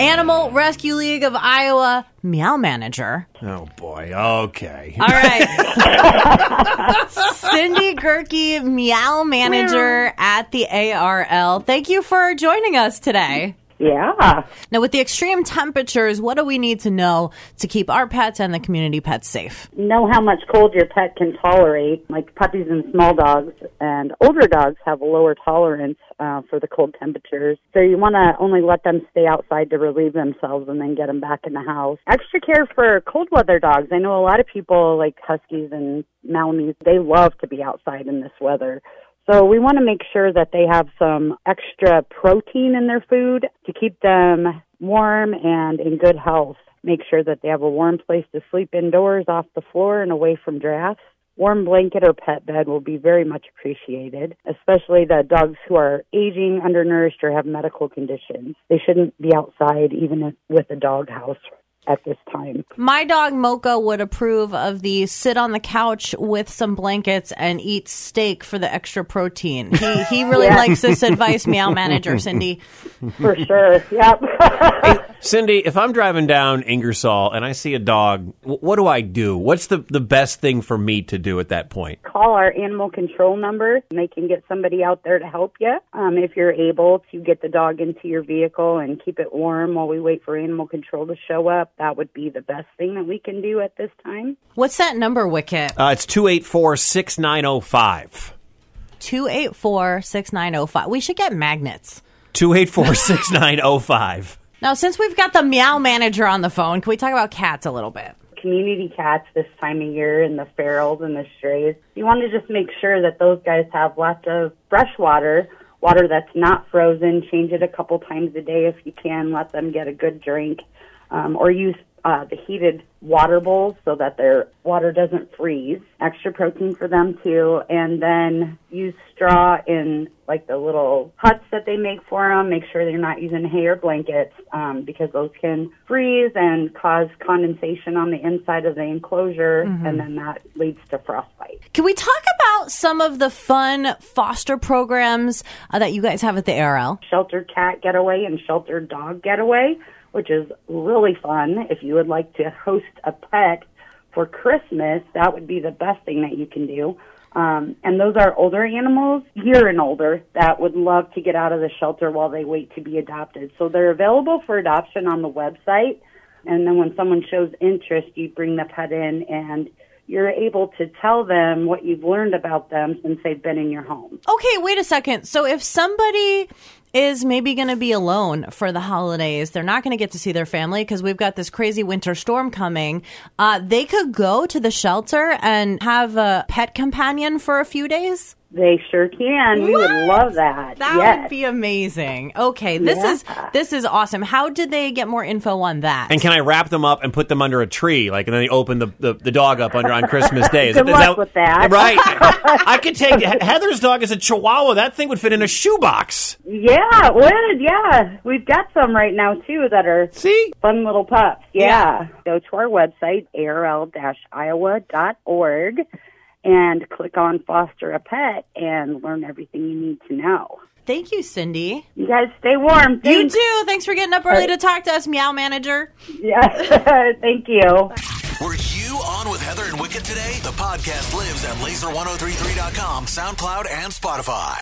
Animal Rescue League of Iowa meow manager. Oh boy. Okay. All right. Cindy Gerke, meow manager at the ARL. Thank you for joining us today. Yeah. Now, with the extreme temperatures, what do we need to know to keep our pets and the community pets safe? Know how much cold your pet can tolerate. Like puppies and small dogs and older dogs have a lower tolerance uh, for the cold temperatures. So you want to only let them stay outside to relieve themselves and then get them back in the house. Extra care for cold weather dogs. I know a lot of people like huskies and Malamutes, they love to be outside in this weather. So we want to make sure that they have some extra protein in their food to keep them warm and in good health. Make sure that they have a warm place to sleep indoors off the floor and away from drafts. Warm blanket or pet bed will be very much appreciated, especially the dogs who are aging, undernourished, or have medical conditions. They shouldn't be outside even with a dog house at this time. My dog Mocha would approve of the sit on the couch with some blankets and eat steak for the extra protein. He he really Yeah. likes this advice, meow manager Cindy. For sure. Yep. Cindy, if I'm driving down Ingersoll and I see a dog, what do I do? What's the, the best thing for me to do at that point? Call our animal control number and they can get somebody out there to help you. Um, if you're able to get the dog into your vehicle and keep it warm while we wait for animal control to show up, that would be the best thing that we can do at this time. What's that number, Wicket? Uh, it's 284 6905. 284 6905. We should get magnets. 284 6905. Now, since we've got the meow manager on the phone, can we talk about cats a little bit? Community cats this time of year and the ferals and the strays, you want to just make sure that those guys have lots of fresh water, water that's not frozen. Change it a couple times a day if you can. Let them get a good drink. Um, or use uh, the heated water bowls so that their water doesn't freeze. Extra protein for them too. And then use straw in like the little huts that they make for them. Make sure they're not using hay or blankets um, because those can freeze and cause condensation on the inside of the enclosure, and then that leads to frostbite. Can we talk about some of the fun foster programs uh, that you guys have at the ARL? Sheltered cat getaway and sheltered dog getaway, which is really fun. If you would like to host a pet for Christmas, that would be the best thing that you can do. Um, and those are older animals, year and older, that would love to get out of the shelter while they wait to be adopted. So they're available for adoption on the website. And then when someone shows interest, you bring the pet in and you're able to tell them what you've learned about them since they've been in your home. Okay, wait a second. So if somebody is maybe going to be alone for the holidays, they're not going to get to see their family because we've got this crazy winter storm coming. Uh, they could go to the shelter and have a pet companion for a few days. They sure can. We would love that. That yes. would be amazing. Okay, this is this is awesome. How did they get more info on that? And can I wrap them up and put them under a tree, like, and then they open the, the, the dog up under on Christmas Day? Is Good luck with that. Right. I could take Heather's dog is a Chihuahua. That thing would fit in a shoebox. Yeah, it would. Yeah, we've got some right now too that are See? fun little pups. Yeah, go to our website arl-iowa.org and click on foster a pet and learn everything you need to know. Thank you, Cindy. You guys stay warm. You too. Thanks for getting up early to talk to us, Meow Manager. Yeah, thank you. Were you on with Heather and Wicket today? The podcast lives at lazer1033.com, SoundCloud, and Spotify.